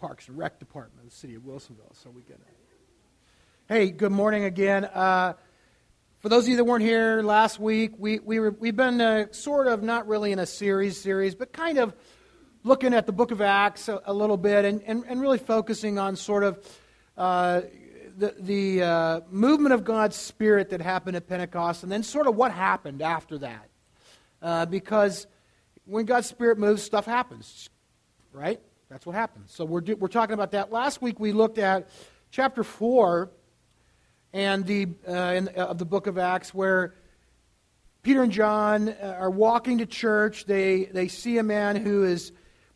Parks and Rec Department of the city of Wilsonville. So we get it. Hey, good morning again. Uh, for those of you that weren't here last week, we, we were, we've been uh, sort of not really in a series series, but kind of looking at the book of Acts a, a little bit and, and, and, really focusing on sort of uh, the, the uh, movement of God's Spirit that happened at Pentecost and then sort of what happened after that. Uh, because when God's Spirit moves, stuff happens, right? That's what happens. So we're, we're talking about that. Last week we looked at chapter 4 and the, uh, in, uh, of the book of Acts where Peter and John uh, are walking to church. They, they see a man who is,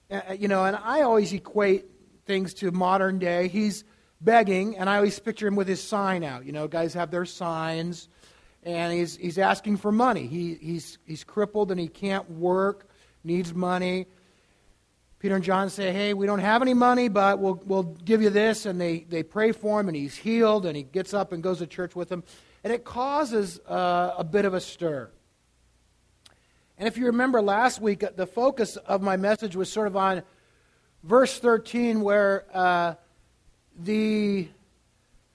uh, uh, you know, and I always equate things to modern day. He's begging, and I always picture him with his sign out. You know, guys have their signs, and he's, he's asking for money. He, he's, he's crippled and he can't work, needs money. Peter and John say, Hey, we don't have any money, but we'll, we'll give you this. And they, they pray for him, and he's healed, and he gets up and goes to church with them. And it causes uh, a bit of a stir. And if you remember last week, the focus of my message was sort of on verse 13, where uh, the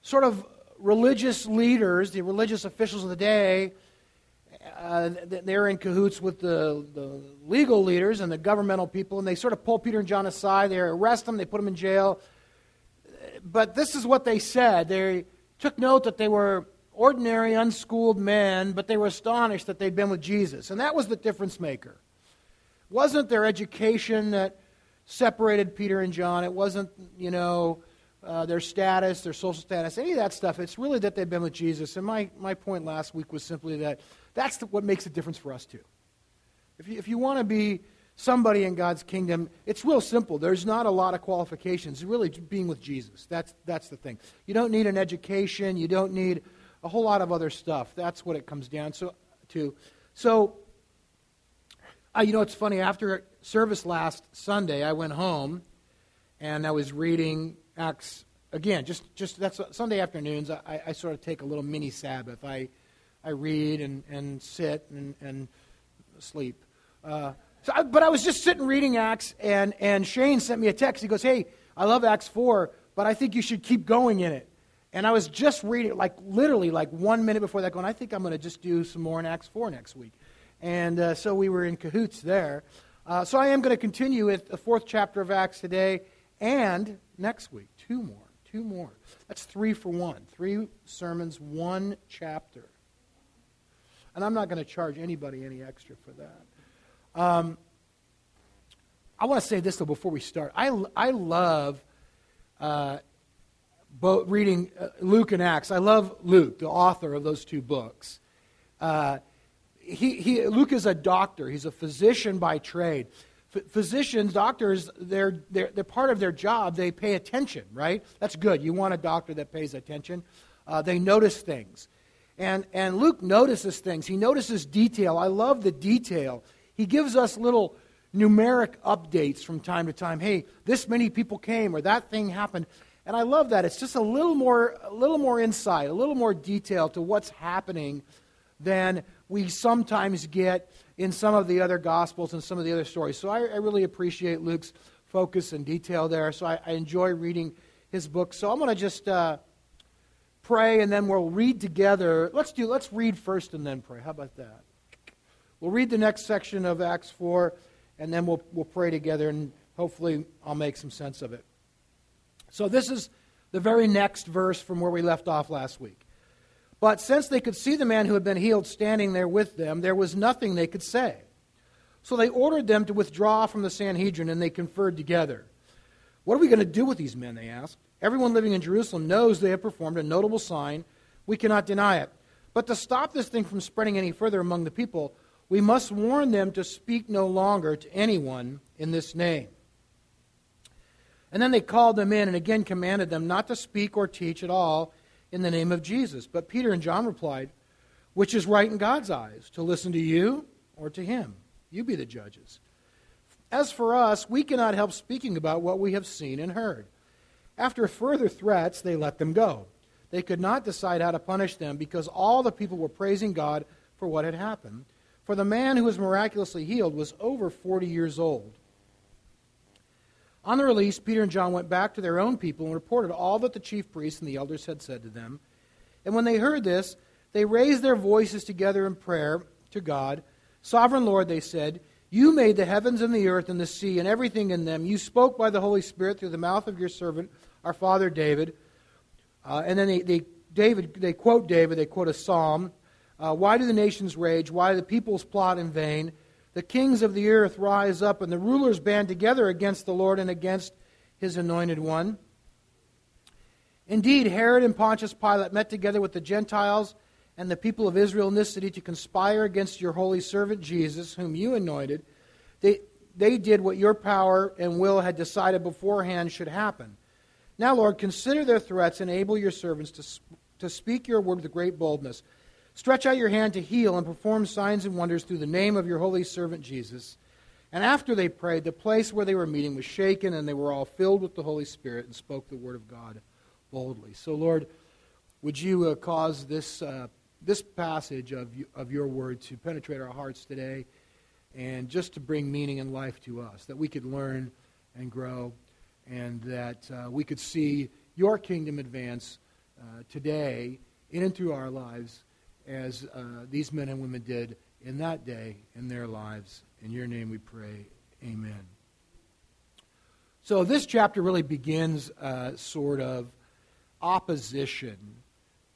sort of religious leaders, the religious officials of the day, uh, they're in cahoots with the, the legal leaders and the governmental people, and they sort of pull Peter and John aside. They arrest them, they put them in jail. But this is what they said. They took note that they were ordinary, unschooled men, but they were astonished that they'd been with Jesus. And that was the difference maker. It wasn't their education that separated Peter and John. It wasn't, you know, uh, their status, their social status, any of that stuff. It's really that they've been with Jesus. And my, my point last week was simply that that's the, what makes a difference for us, too. If you, if you want to be somebody in God's kingdom, it's real simple. There's not a lot of qualifications. Really being with Jesus. That's, that's the thing. You don't need an education. You don't need a whole lot of other stuff. That's what it comes down so, to. So, uh, you know, it's funny. After service last Sunday, I went home and I was reading Acts again. Just, just that's Sunday afternoons. I, I sort of take a little mini Sabbath. I I read and, and sit and, and sleep. Uh, so I, but I was just sitting reading Acts, and, and Shane sent me a text. He goes, Hey, I love Acts 4, but I think you should keep going in it. And I was just reading, like literally, like one minute before that, going, I think I'm going to just do some more in Acts 4 next week. And uh, so we were in cahoots there. Uh, so I am going to continue with the fourth chapter of Acts today and next week. Two more. Two more. That's three for one. Three sermons, one chapter. And I'm not going to charge anybody any extra for that. Um, I want to say this, though, before we start. I, I love uh, both reading uh, Luke and Acts. I love Luke, the author of those two books. Uh, he, he, Luke is a doctor, he's a physician by trade. F- physicians, doctors, they're, they're, they're part of their job. They pay attention, right? That's good. You want a doctor that pays attention. Uh, they notice things. And, and Luke notices things. He notices detail. I love the detail. He gives us little numeric updates from time to time. Hey, this many people came, or that thing happened. And I love that. It's just a little more, a little more insight, a little more detail to what's happening than we sometimes get in some of the other gospels and some of the other stories. So I, I really appreciate Luke's focus and detail there. So I, I enjoy reading his book. So I'm going to just uh, pray and then we'll read together. Let's do let's read first and then pray. How about that? We'll read the next section of Acts 4 and then we'll we'll pray together and hopefully I'll make some sense of it. So this is the very next verse from where we left off last week. But since they could see the man who had been healed standing there with them, there was nothing they could say. So they ordered them to withdraw from the Sanhedrin, and they conferred together. What are we going to do with these men? They asked. Everyone living in Jerusalem knows they have performed a notable sign. We cannot deny it. But to stop this thing from spreading any further among the people, we must warn them to speak no longer to anyone in this name. And then they called them in and again commanded them not to speak or teach at all in the name of Jesus. But Peter and John replied, Which is right in God's eyes, to listen to you or to him? You be the judges. As for us, we cannot help speaking about what we have seen and heard. After further threats, they let them go. They could not decide how to punish them because all the people were praising God for what had happened. For the man who was miraculously healed was over 40 years old. On the release, Peter and John went back to their own people and reported all that the chief priests and the elders had said to them. And when they heard this, they raised their voices together in prayer to God. Sovereign Lord, they said, You made the heavens and the earth and the sea and everything in them. You spoke by the Holy Spirit through the mouth of your servant, our father David. Uh, and then they, they, David, they quote David, they quote a psalm. Uh, why do the nations rage? Why do the peoples plot in vain? The kings of the earth rise up, and the rulers band together against the Lord and against his anointed one. Indeed, Herod and Pontius Pilate met together with the Gentiles and the people of Israel in this city to conspire against your holy servant Jesus, whom you anointed. They, they did what your power and will had decided beforehand should happen. Now, Lord, consider their threats and enable your servants to, to speak your word with great boldness. Stretch out your hand to heal and perform signs and wonders through the name of your holy servant Jesus. And after they prayed, the place where they were meeting was shaken, and they were all filled with the Holy Spirit and spoke the word of God boldly. So, Lord, would you uh, cause this, uh, this passage of, of your word to penetrate our hearts today and just to bring meaning and life to us, that we could learn and grow, and that uh, we could see your kingdom advance uh, today in and through our lives as uh, these men and women did in that day in their lives. In your name we pray. Amen. So this chapter really begins uh, sort of opposition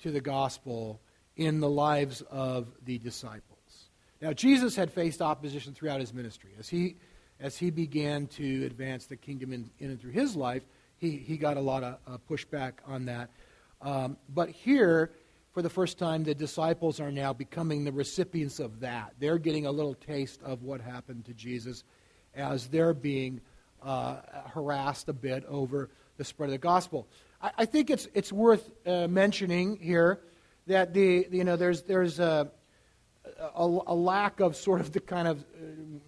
to the gospel in the lives of the disciples. Now, Jesus had faced opposition throughout his ministry. As he, as he began to advance the kingdom in, in and through his life, he, he got a lot of uh, pushback on that. Um, but here, for the first time, the disciples are now becoming the recipients of that. They're getting a little taste of what happened to Jesus as they're being uh, harassed a bit over the spread of the gospel. I, I think it's, it's worth uh, mentioning here that the, you know, there's, there's a, a, a, lack of sort of the kind of uh,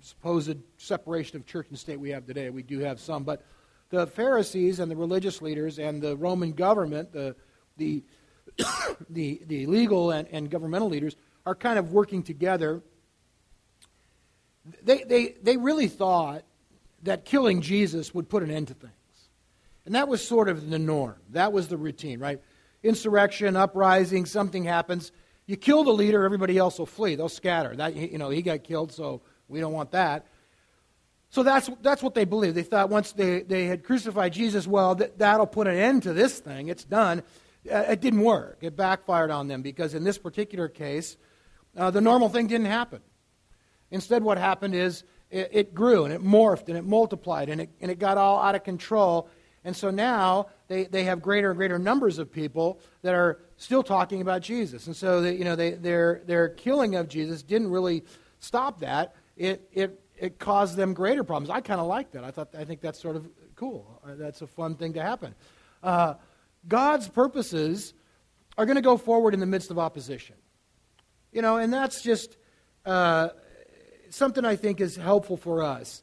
supposed separation of church and state we have today. We do have some, but the Pharisees and the religious leaders and the Roman government, the, the the, the legal and, and governmental leaders are kind of working together. They, they, they really thought that killing Jesus would put an end to things. And that was sort of the norm. That was the routine, right? Insurrection, uprising, something happens. You kill the leader, everybody else will flee. They'll scatter. That, you know, he got killed, so we don't want that. So that's, that's what they believed. They thought once they, they had crucified Jesus, well, that, that'll put an end to this thing. It's done. Uh, it didn't work. It backfired on them because in this particular case, uh, the normal thing didn't happen. Instead, what happened is it, it, grew and it morphed and it multiplied and it, and it got all out of control. And so now they, they have greater and greater numbers of people that are still talking about Jesus. And so they, you know, they, their, their killing of Jesus didn't really stop that. It, it, it caused them greater problems. I kind of like that. I, thought, I think that's sort of cool. Uh, that's a fun thing to happen. Uh, God's purposes are going to go forward in the midst of opposition. You know, and that's just uh, something I think is helpful for us.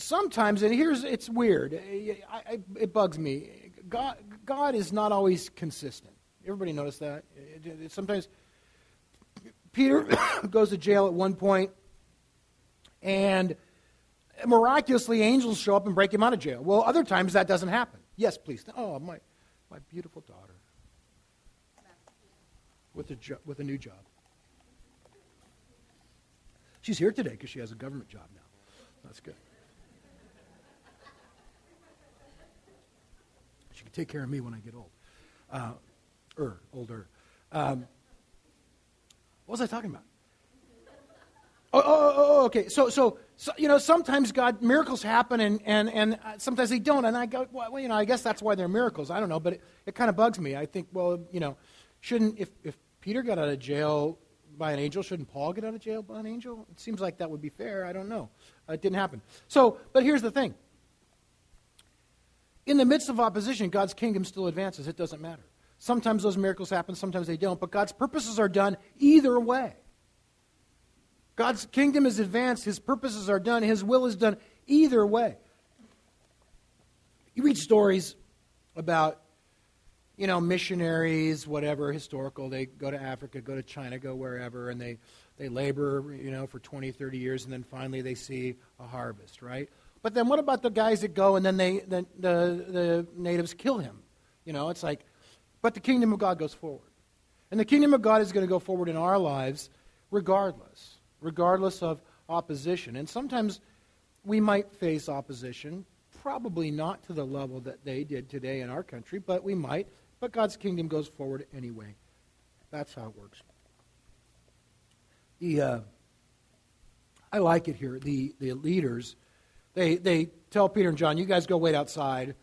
Sometimes, and here's it's weird, I, I, it bugs me. God, God is not always consistent. Everybody notice that? It, it, sometimes Peter goes to jail at one point, and miraculously angels show up and break him out of jail. Well, other times that doesn't happen. Yes, please. Oh, my, my beautiful daughter with a, jo- with a new job. She's here today because she has a government job now. That's good. Take care of me when I get old. Uh, er, older. Um, what was I talking about? Oh, oh, oh, oh okay. So, so so, you know, sometimes God, miracles happen and, and, and sometimes they don't. And I go, well, you know, I guess that's why they're miracles. I don't know, but it, it kind of bugs me. I think, well, you know, shouldn't, if, if Peter got out of jail by an angel, shouldn't Paul get out of jail by an angel? It seems like that would be fair. I don't know. Uh, it didn't happen. So, but here's the thing. In the midst of opposition, God's kingdom still advances. It doesn't matter. Sometimes those miracles happen, sometimes they don't, but God's purposes are done either way. God's kingdom is advanced, His purposes are done, His will is done either way. You read stories about, you know, missionaries, whatever, historical, they go to Africa, go to China, go wherever, and they, they labor, you know, for 20, 30 years, and then finally they see a harvest, right? But then what about the guys that go and then they, the, the, the natives kill him? You know, it's like, but the kingdom of God goes forward. And the kingdom of God is going to go forward in our lives regardless, regardless of opposition. And sometimes we might face opposition, probably not to the level that they did today in our country, but we might. But God's kingdom goes forward anyway. That's how it works. The, uh, I like it here. The, the leaders, they, they tell Peter and John, you guys go wait outside.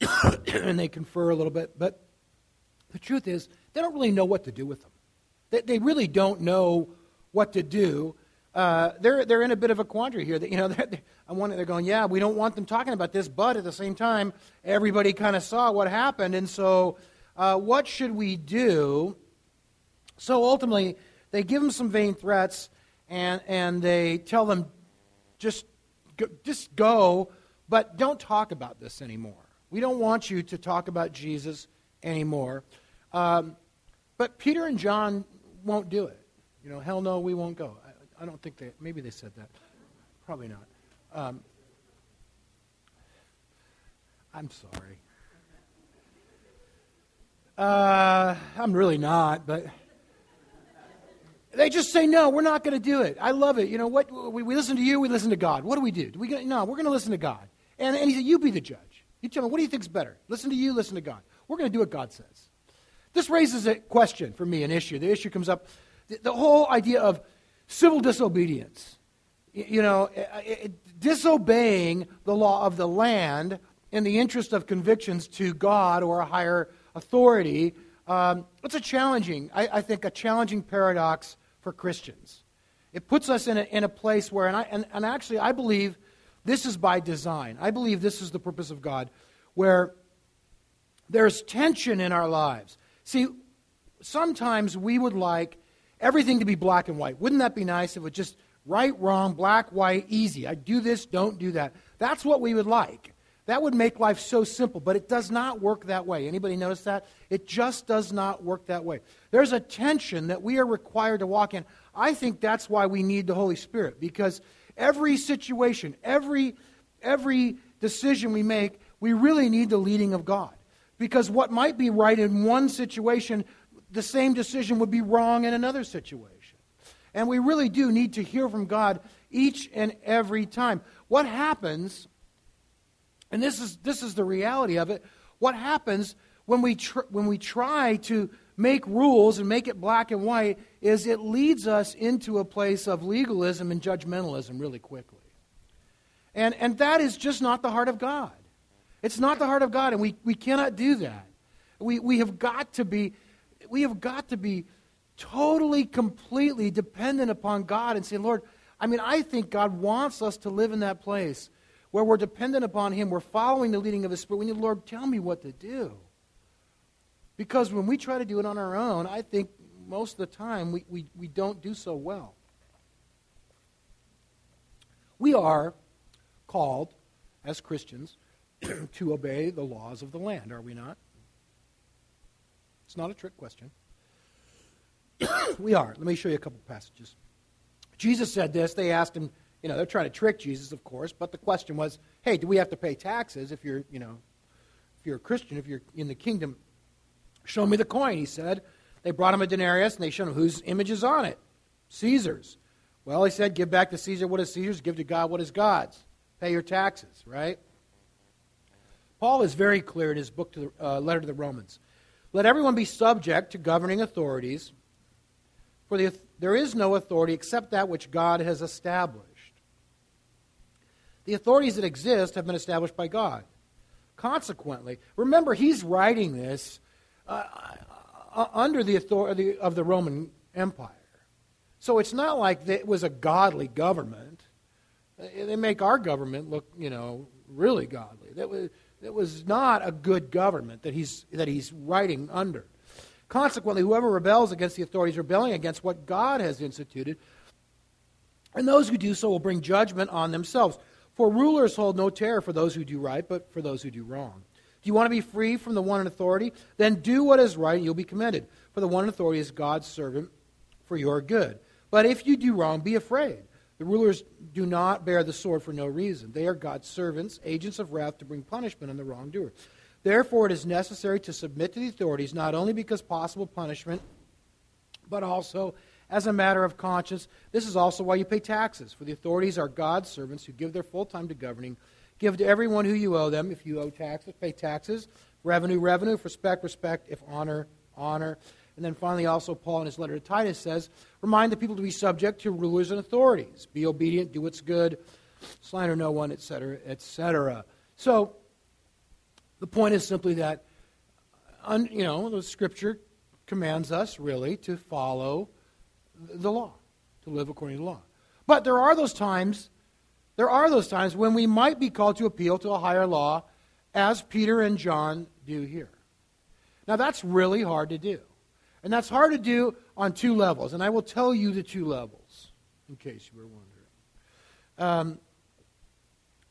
and they confer a little bit. But the truth is, they don't really know what to do with them. They, they really don't know what to do. Uh, they're, they're in a bit of a quandary here. That, you know, they're, they're, they're going, yeah, we don't want them talking about this, but at the same time, everybody kind of saw what happened. And so, uh, what should we do? So ultimately, they give them some vain threats and, and they tell them, just go, just go, but don't talk about this anymore. We don't want you to talk about Jesus anymore. Um, but Peter and John won't do it. You know, hell no, we won't go. I, I don't think they, maybe they said that. Probably not. Um, I'm sorry. Uh, I'm really not, but they just say, no, we're not going to do it. I love it. You know what? We, we listen to you, we listen to God. What do we do? do we no, we're going to listen to God. And, and he said, you be the judge. You tell me, what do you think's better? Listen to you, listen to God. We're going to do what God says. This raises a question for me, an issue. The issue comes up the, the whole idea of civil disobedience. You know, eh, eh, eh, disobeying the law of the land in the interest of convictions to God or a higher authority. Um, it's a challenging, I, I, think, a challenging paradox for Christians. It puts us in a, in a place where, and, I, and, and actually, I believe this is by design. I believe this is the purpose of God, where there's tension in our lives. See, sometimes we would like everything to be black and white. Wouldn't that be nice if it was just right, wrong, black, white, easy? I do this, don't do that. That's what we would like. That would make life so simple, but it does not work that way. Anybody notice that? It just does not work that way. There's a tension that we are required to walk in. I think that's why we need the Holy Spirit because every situation, every every decision we make, we really need the leading of God. Because what might be right in one situation, the same decision would be wrong in another situation. And we really do need to hear from God each and every time. What happens, and this is, this is the reality of it, what happens when we, tr- when we try to make rules and make it black and white is it leads us into a place of legalism and judgmentalism really quickly. And, and that is just not the heart of God. It's not the heart of God, and we, we cannot do that. We, we have got to be we have got to be totally, completely dependent upon God and say, Lord, I mean, I think God wants us to live in that place where we're dependent upon Him. We're following the leading of His Spirit. We need, Lord, tell me what to do. Because when we try to do it on our own, I think most of the time we, we, we don't do so well. We are called, as Christians, to obey the laws of the land, are we not? It's not a trick question. we are. Let me show you a couple passages. Jesus said this. They asked him, you know, they're trying to trick Jesus, of course, but the question was, hey, do we have to pay taxes if you're, you know, if you're a Christian, if you're in the kingdom? Show me the coin, he said. They brought him a denarius and they showed him whose image is on it. Caesar's. Well, he said, give back to Caesar what is Caesar's, give to God what is God's. Pay your taxes, right? Paul is very clear in his book to the, uh, letter to the Romans. Let everyone be subject to governing authorities, for the, there is no authority except that which God has established. The authorities that exist have been established by God. Consequently, remember, he's writing this uh, uh, under the authority of the Roman Empire. So it's not like it was a godly government. They make our government look, you know, really godly. That was, it was not a good government that he's, that he's writing under. Consequently, whoever rebels against the authorities, rebelling against what God has instituted, and those who do so will bring judgment on themselves. For rulers hold no terror for those who do right, but for those who do wrong. Do you want to be free from the one in authority? Then do what is right, and you'll be commended. For the one in authority is God's servant for your good. But if you do wrong, be afraid. The rulers do not bear the sword for no reason. They are God's servants, agents of wrath to bring punishment on the wrongdoer. Therefore, it is necessary to submit to the authorities, not only because possible punishment, but also as a matter of conscience. This is also why you pay taxes, for the authorities are God's servants who give their full time to governing. Give to everyone who you owe them. If you owe taxes, pay taxes. Revenue, revenue. If respect, respect. If honor, honor. And then finally, also, Paul in his letter to Titus says, remind the people to be subject to rulers and authorities. Be obedient, do what's good, slander no one, etc., etc. So, the point is simply that, you know, the Scripture commands us really to follow the law, to live according to the law. But there are those times, there are those times when we might be called to appeal to a higher law, as Peter and John do here. Now, that's really hard to do. And that's hard to do on two levels. And I will tell you the two levels, in case you were wondering. Um,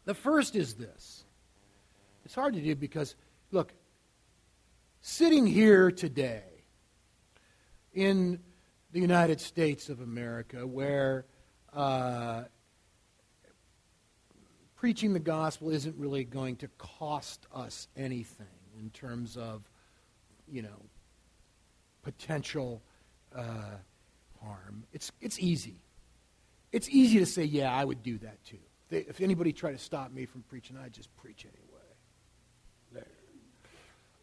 the first is this it's hard to do because, look, sitting here today in the United States of America, where uh, preaching the gospel isn't really going to cost us anything in terms of, you know, potential uh, harm. It's, it's easy. It's easy to say, yeah, I would do that too. If anybody tried to stop me from preaching, I'd just preach anyway.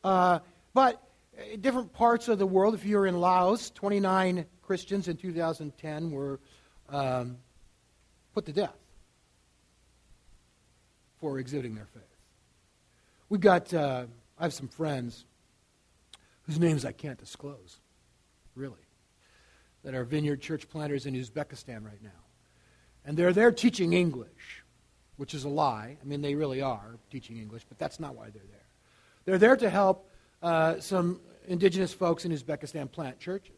Uh, but uh, different parts of the world, if you're in Laos, 29 Christians in 2010 were um, put to death for exhibiting their faith. We've got, uh, I have some friends whose names I can't disclose, really, that are vineyard church planters in Uzbekistan right now. And they're there teaching English, which is a lie. I mean, they really are teaching English, but that's not why they're there. They're there to help uh, some indigenous folks in Uzbekistan plant churches.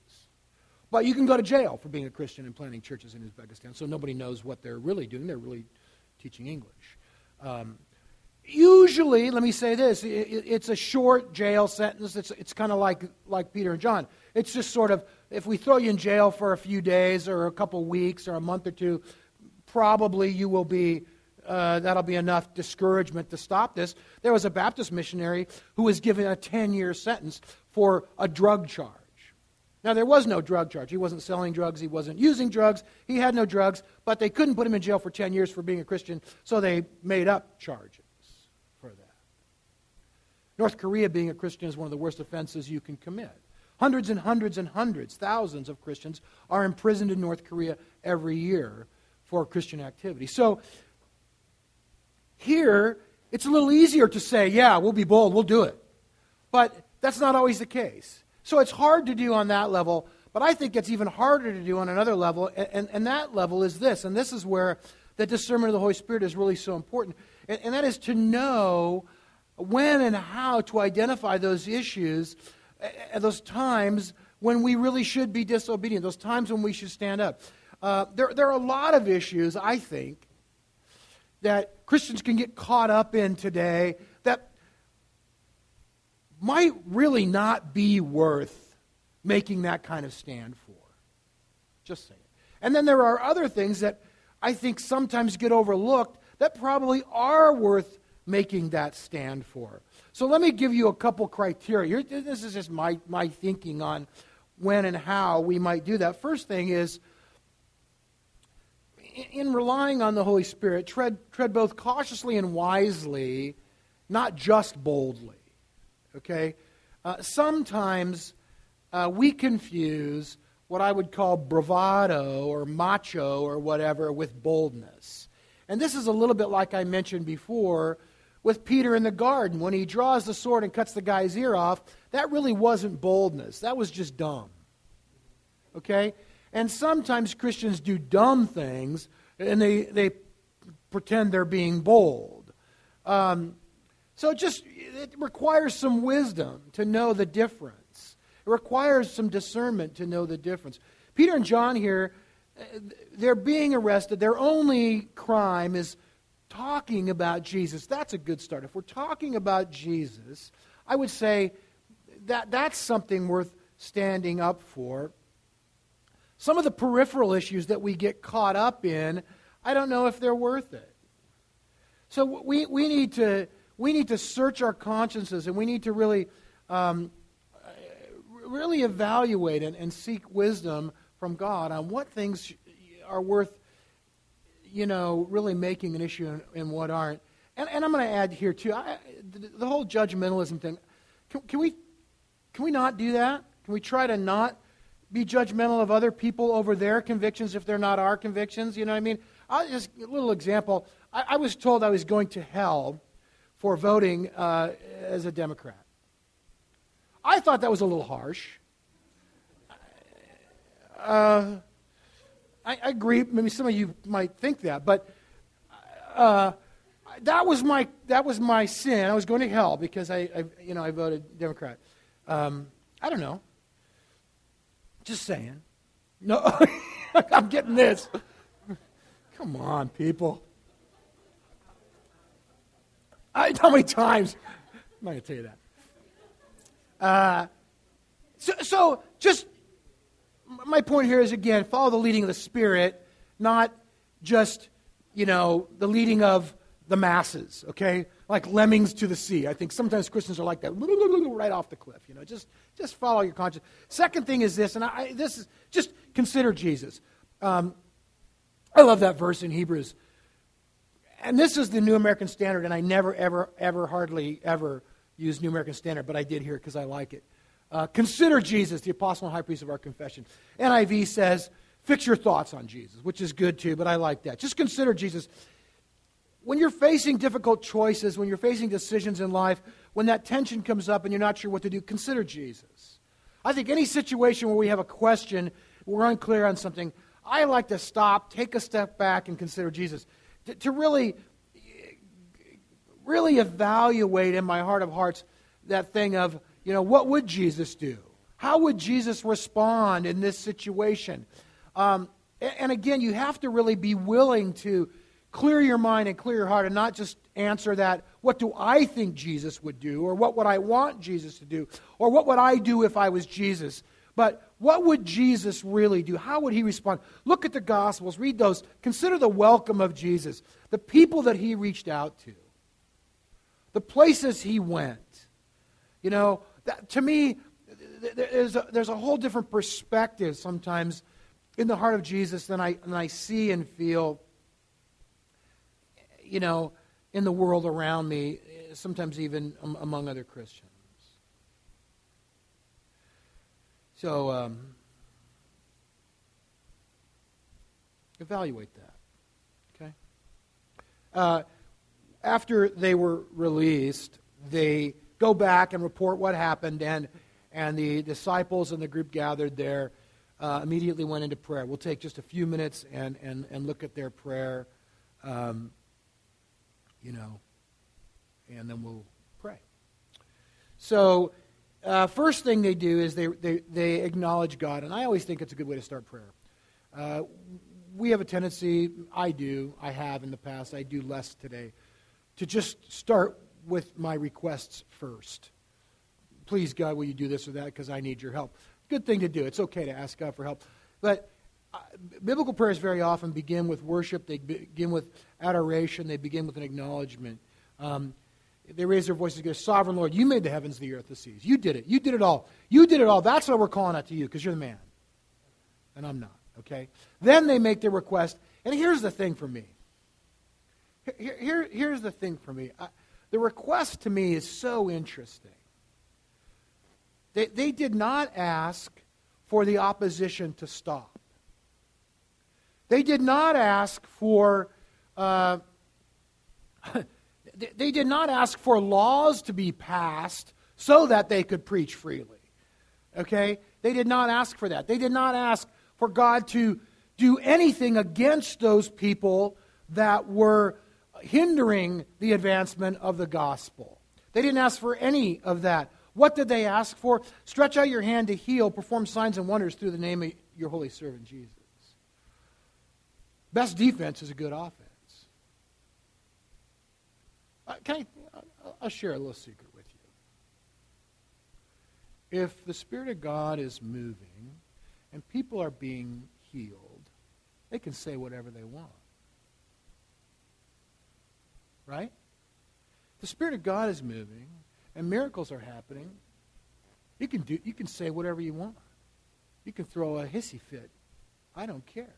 But you can go to jail for being a Christian and planting churches in Uzbekistan, so nobody knows what they're really doing. They're really teaching English. Um, usually, let me say this it, it's a short jail sentence. It's, it's kind of like, like Peter and John. It's just sort of, if we throw you in jail for a few days or a couple weeks or a month or two, probably you will be uh, that'll be enough discouragement to stop this. There was a Baptist missionary who was given a 10 year sentence for a drug charge. Now, there was no drug charge. He wasn't selling drugs, he wasn't using drugs, he had no drugs, but they couldn't put him in jail for 10 years for being a Christian, so they made up charges for that. North Korea, being a Christian, is one of the worst offenses you can commit. Hundreds and hundreds and hundreds, thousands of Christians are imprisoned in North Korea every year for Christian activity. So here, it's a little easier to say, yeah, we'll be bold, we'll do it. But that's not always the case. So it's hard to do on that level, but I think it's even harder to do on another level, and, and, and that level is this, and this is where the discernment of the Holy Spirit is really so important, and, and that is to know when and how to identify those issues at those times when we really should be disobedient, those times when we should stand up. Uh, there, there are a lot of issues, I think, that Christians can get caught up in today might really not be worth making that kind of stand for. Just saying. And then there are other things that I think sometimes get overlooked that probably are worth making that stand for. So let me give you a couple criteria. This is just my, my thinking on when and how we might do that. First thing is in relying on the Holy Spirit, tread, tread both cautiously and wisely, not just boldly. Okay? Uh, sometimes uh, we confuse what I would call bravado or macho or whatever with boldness. And this is a little bit like I mentioned before with Peter in the garden. When he draws the sword and cuts the guy's ear off, that really wasn't boldness. That was just dumb. Okay? And sometimes Christians do dumb things and they, they pretend they're being bold. Um, so it just it requires some wisdom to know the difference. It requires some discernment to know the difference. Peter and John here, uh, they're being arrested. Their only crime is talking about Jesus, that's a good start. If we're talking about Jesus, I would say that that's something worth standing up for. Some of the peripheral issues that we get caught up in, I don't know if they're worth it. So we, we, need, to, we need to search our consciences and we need to really, um, really evaluate and, and seek wisdom from God on what things are worth, you know, really making an issue and, what aren't. And, and I'm going to add here, too, I, the, the, whole judgmentalism thing. Can, can, we, can we not do that? Can we try to not be judgmental of other people over their convictions if they're not our convictions? You know what I mean? I'll just a little example. I, I was told I was going to hell for voting uh, as a Democrat. I thought that was a little harsh. Uh, I, I, agree. Maybe some of you might think that, but uh, that was my that was my sin. I was going to hell because I, I you know I voted Democrat. Um, I don't know. Just saying. No, I'm getting this. Come on, people. I, how many times? I'm not going to tell you that. Uh, so, so, just my point here is again, follow the leading of the Spirit, not just, you know, the leading of the masses, okay? Like lemmings to the sea. I think sometimes Christians are like that, right off the cliff, you know. Just, just follow your conscience. Second thing is this, and I, this is just consider Jesus. Um, I love that verse in Hebrews. And this is the New American Standard, and I never, ever, ever, hardly ever use New American Standard, but I did here because I like it. Uh, consider Jesus, the apostle and high priest of our confession. NIV says, fix your thoughts on Jesus, which is good too, but I like that. Just consider Jesus. When you're facing difficult choices, when you're facing decisions in life, when that tension comes up and you're not sure what to do, consider Jesus. I think any situation where we have a question, we're unclear on something, I like to stop, take a step back, and consider Jesus. To, to really, really evaluate in my heart of hearts that thing of, you know, what would Jesus do? How would Jesus respond in this situation? Um, and again, you have to really be willing to clear your mind and clear your heart and not just answer that, what do I think Jesus would do? Or what would I want Jesus to do? Or what would I do if I was Jesus? But what would Jesus really do? How would he respond? Look at the Gospels, read those. Consider the welcome of Jesus, the people that he reached out to, the places he went. You know, that, to me, there's a, there's a whole different perspective sometimes in the heart of Jesus than I, than I see and feel, you know, in the world around me, sometimes even among other Christians. So, um, evaluate that. Okay? Uh, after they were released, they go back and report what happened, and, and the disciples and the group gathered there uh, immediately went into prayer. We'll take just a few minutes and, and, and look at their prayer, um, you know, and then we'll pray. So, uh, first thing they do is they, they, they acknowledge God, and I always think it's a good way to start prayer. Uh, we have a tendency, I do, I have in the past, I do less today, to just start with my requests first. Please, God, will you do this or that because I need your help? Good thing to do. It's okay to ask God for help. But uh, biblical prayers very often begin with worship, they begin with adoration, they begin with an acknowledgement. Um, they raise their voices go, Sovereign Lord, you made the heavens, the earth, the seas. You did it. You did it all. You did it all. That's why we're calling out to you, because you're the man. And I'm not, okay? Then they make their request. And here's the thing for me. Here, here here's the thing for me. I, the request to me is so interesting. They, they did not ask for the opposition to stop. They did not ask for. Uh, they did not ask for laws to be passed so that they could preach freely. Okay? They did not ask for that. They did not ask for God to do anything against those people that were hindering the advancement of the gospel. They didn't ask for any of that. What did they ask for? Stretch out your hand to heal, perform signs and wonders through the name of your holy servant Jesus. Best defense is a good offense. Uh, can I, uh, I'll share a little secret with you. If the Spirit of God is moving and people are being healed, they can say whatever they want. Right? The Spirit of God is moving and miracles are happening. You can do you can say whatever you want. You can throw a hissy fit. I don't care.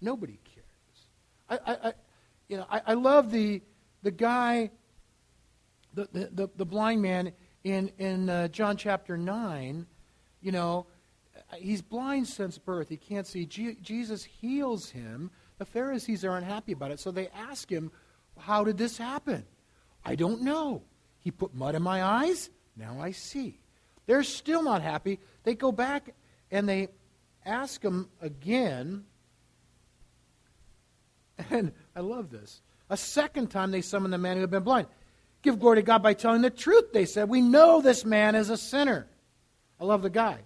Nobody cares. I, I, I you know, I, I love the the guy, the the, the, the blind man in in uh, John chapter nine. You know, he's blind since birth. He can't see. Je- Jesus heals him. The Pharisees are unhappy about it, so they ask him, "How did this happen?" I don't know. He put mud in my eyes. Now I see. They're still not happy. They go back and they ask him again. And I love this. A second time they summoned the man who had been blind. Give glory to God by telling the truth, they said. We know this man is a sinner. I love the guy.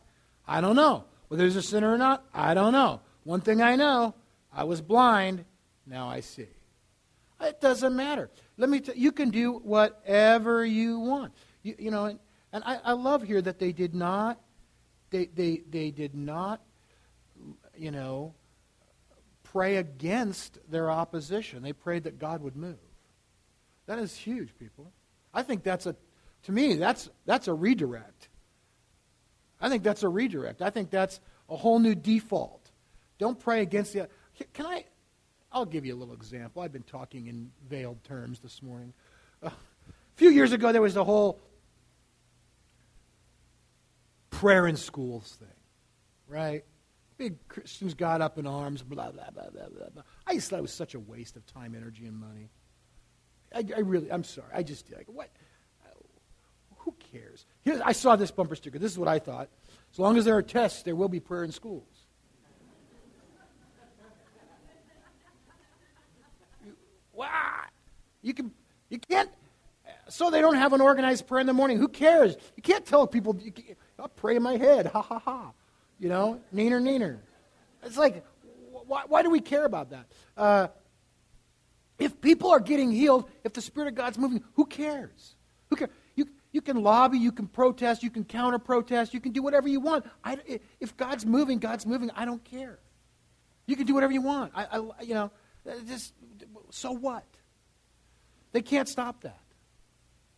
I don't know. Whether he's a sinner or not, I don't know. One thing I know, I was blind, now I see. It doesn't matter. Let me you, you can do whatever you want. You, you know, and, and I, I love here that they did not, they, they, they did not, you know, pray against their opposition. They prayed that God would move. That is huge, people. I think that's a, to me, that's, that's a redirect. I think that's a redirect. I think that's a whole new default. Don't pray against the. Can I? I'll give you a little example. I've been talking in veiled terms this morning. Uh, a few years ago, there was the whole prayer in schools thing, right? Big Christians got up in arms, blah, blah, blah, blah, blah, blah. I just thought it was such a waste of time, energy, and money. I, I really, I'm sorry. I just, like, what? Who cares? I saw this bumper sticker. This is what I thought. As long as there are tests, there will be prayer in schools. What? You can, you can't. So they don't have an organized prayer in the morning. Who cares? You can't tell people. I'll pray in my head. Ha ha ha. You know, neener neener. It's like, why, why do we care about that? Uh, if people are getting healed, if the Spirit of God's moving, who cares? Who cares? You, you can lobby, you can protest, you can counter protest, you can do whatever you want. I, if God's moving, God's moving. I don't care. You can do whatever you want. I, I you know, just so what? They can't stop that.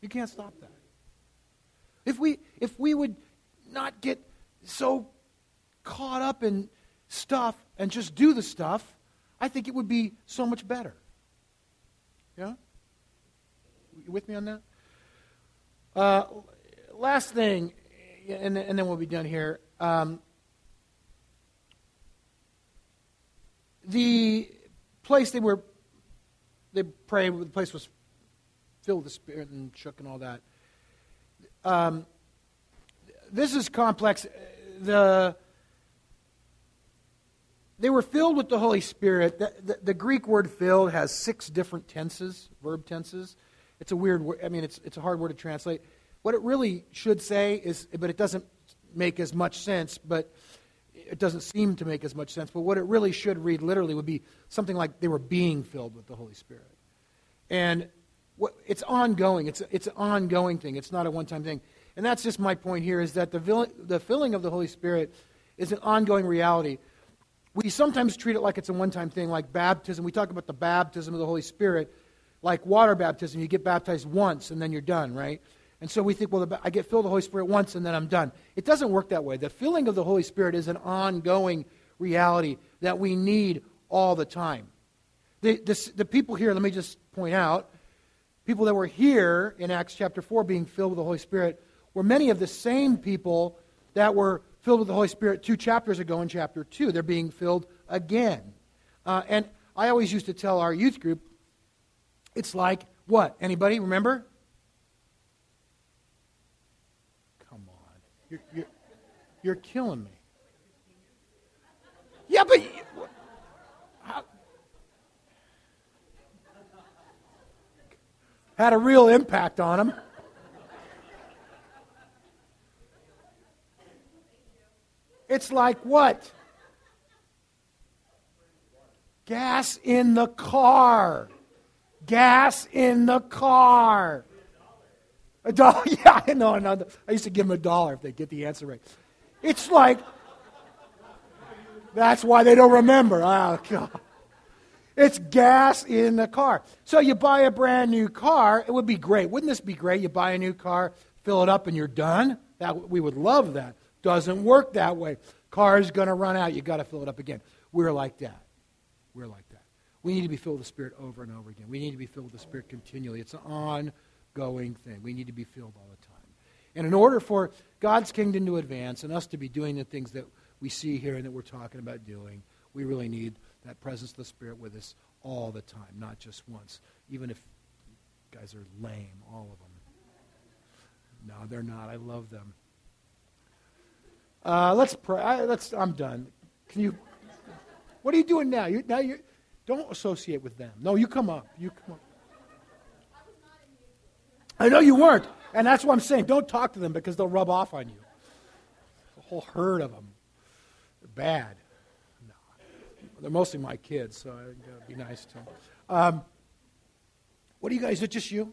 You can't stop that. If we if we would not get so caught up in stuff and just do the stuff, I think it would be so much better. Yeah? You with me on that? Uh, last thing, and, and, then we'll be done here. Um, the place they were, they prayed, the place was filled with the Spirit and shook and all that. Um, this is complex. The they were filled with the Holy Spirit. The, the, the, Greek word filled has six different tenses, verb tenses. It's a weird word. I mean, it's, it's a hard word to translate. What it really should say is, but it doesn't make as much sense, but it doesn't seem to make as much sense. But what it really should read literally would be something like they were being filled with the Holy Spirit. And what, it's ongoing. It's, it's an ongoing thing. It's not a one time thing. And that's just my point here is that the, the filling of the Holy Spirit is an ongoing reality we sometimes treat it like it's a one time thing, like baptism. We talk about the baptism of the Holy Spirit, like water baptism. You get baptized once and then you're done, right? And so we think, well, I get filled with the Holy Spirit once and then I'm done. It doesn't work that way. The filling of the Holy Spirit is an ongoing reality that we need all the time. The, the, the people here, let me just point out, people that were here in Acts chapter 4 being filled with the Holy Spirit were many of the same people that were filled with the Holy Spirit two chapters ago in chapter 2. They're being filled again. Uh, and I always used to tell our youth group, it's like what? Anybody remember? Come on. You're, you're, you're killing me. Yeah, but. How, had a real impact on them. It's like what? Gas in the car. gas in the car. A dollar? Yeah, I know. No, I used to give them a dollar if they get the answer right. It's like, that's why they don't remember. Oh, God. It's gas in the car. So you buy a brand new car. It would be great. Wouldn't this be great? You buy a new car, fill it up, and you're done. That, we would love that. Doesn't work that way. Car's going to run out. You've got to fill it up again. We're like that. We're like that. We need to be filled with the Spirit over and over again. We need to be filled with the Spirit continually. It's an ongoing thing. We need to be filled all the time. And in order for God's kingdom to advance and us to be doing the things that we see here and that we're talking about doing, we really need that presence of the Spirit with us all the time, not just once. Even if guys are lame, all of them. No, they're not. I love them. Uh, let's pray. I, let's, I'm done. Can you? What are you doing now? You, now you don't associate with them. No, you come up. You come up. I know you weren't, and that's what I'm saying. Don't talk to them because they'll rub off on you. A whole herd of them. They're bad. No, they're mostly my kids, so I'd be nice to them. Um, what do you guys? Is it just you?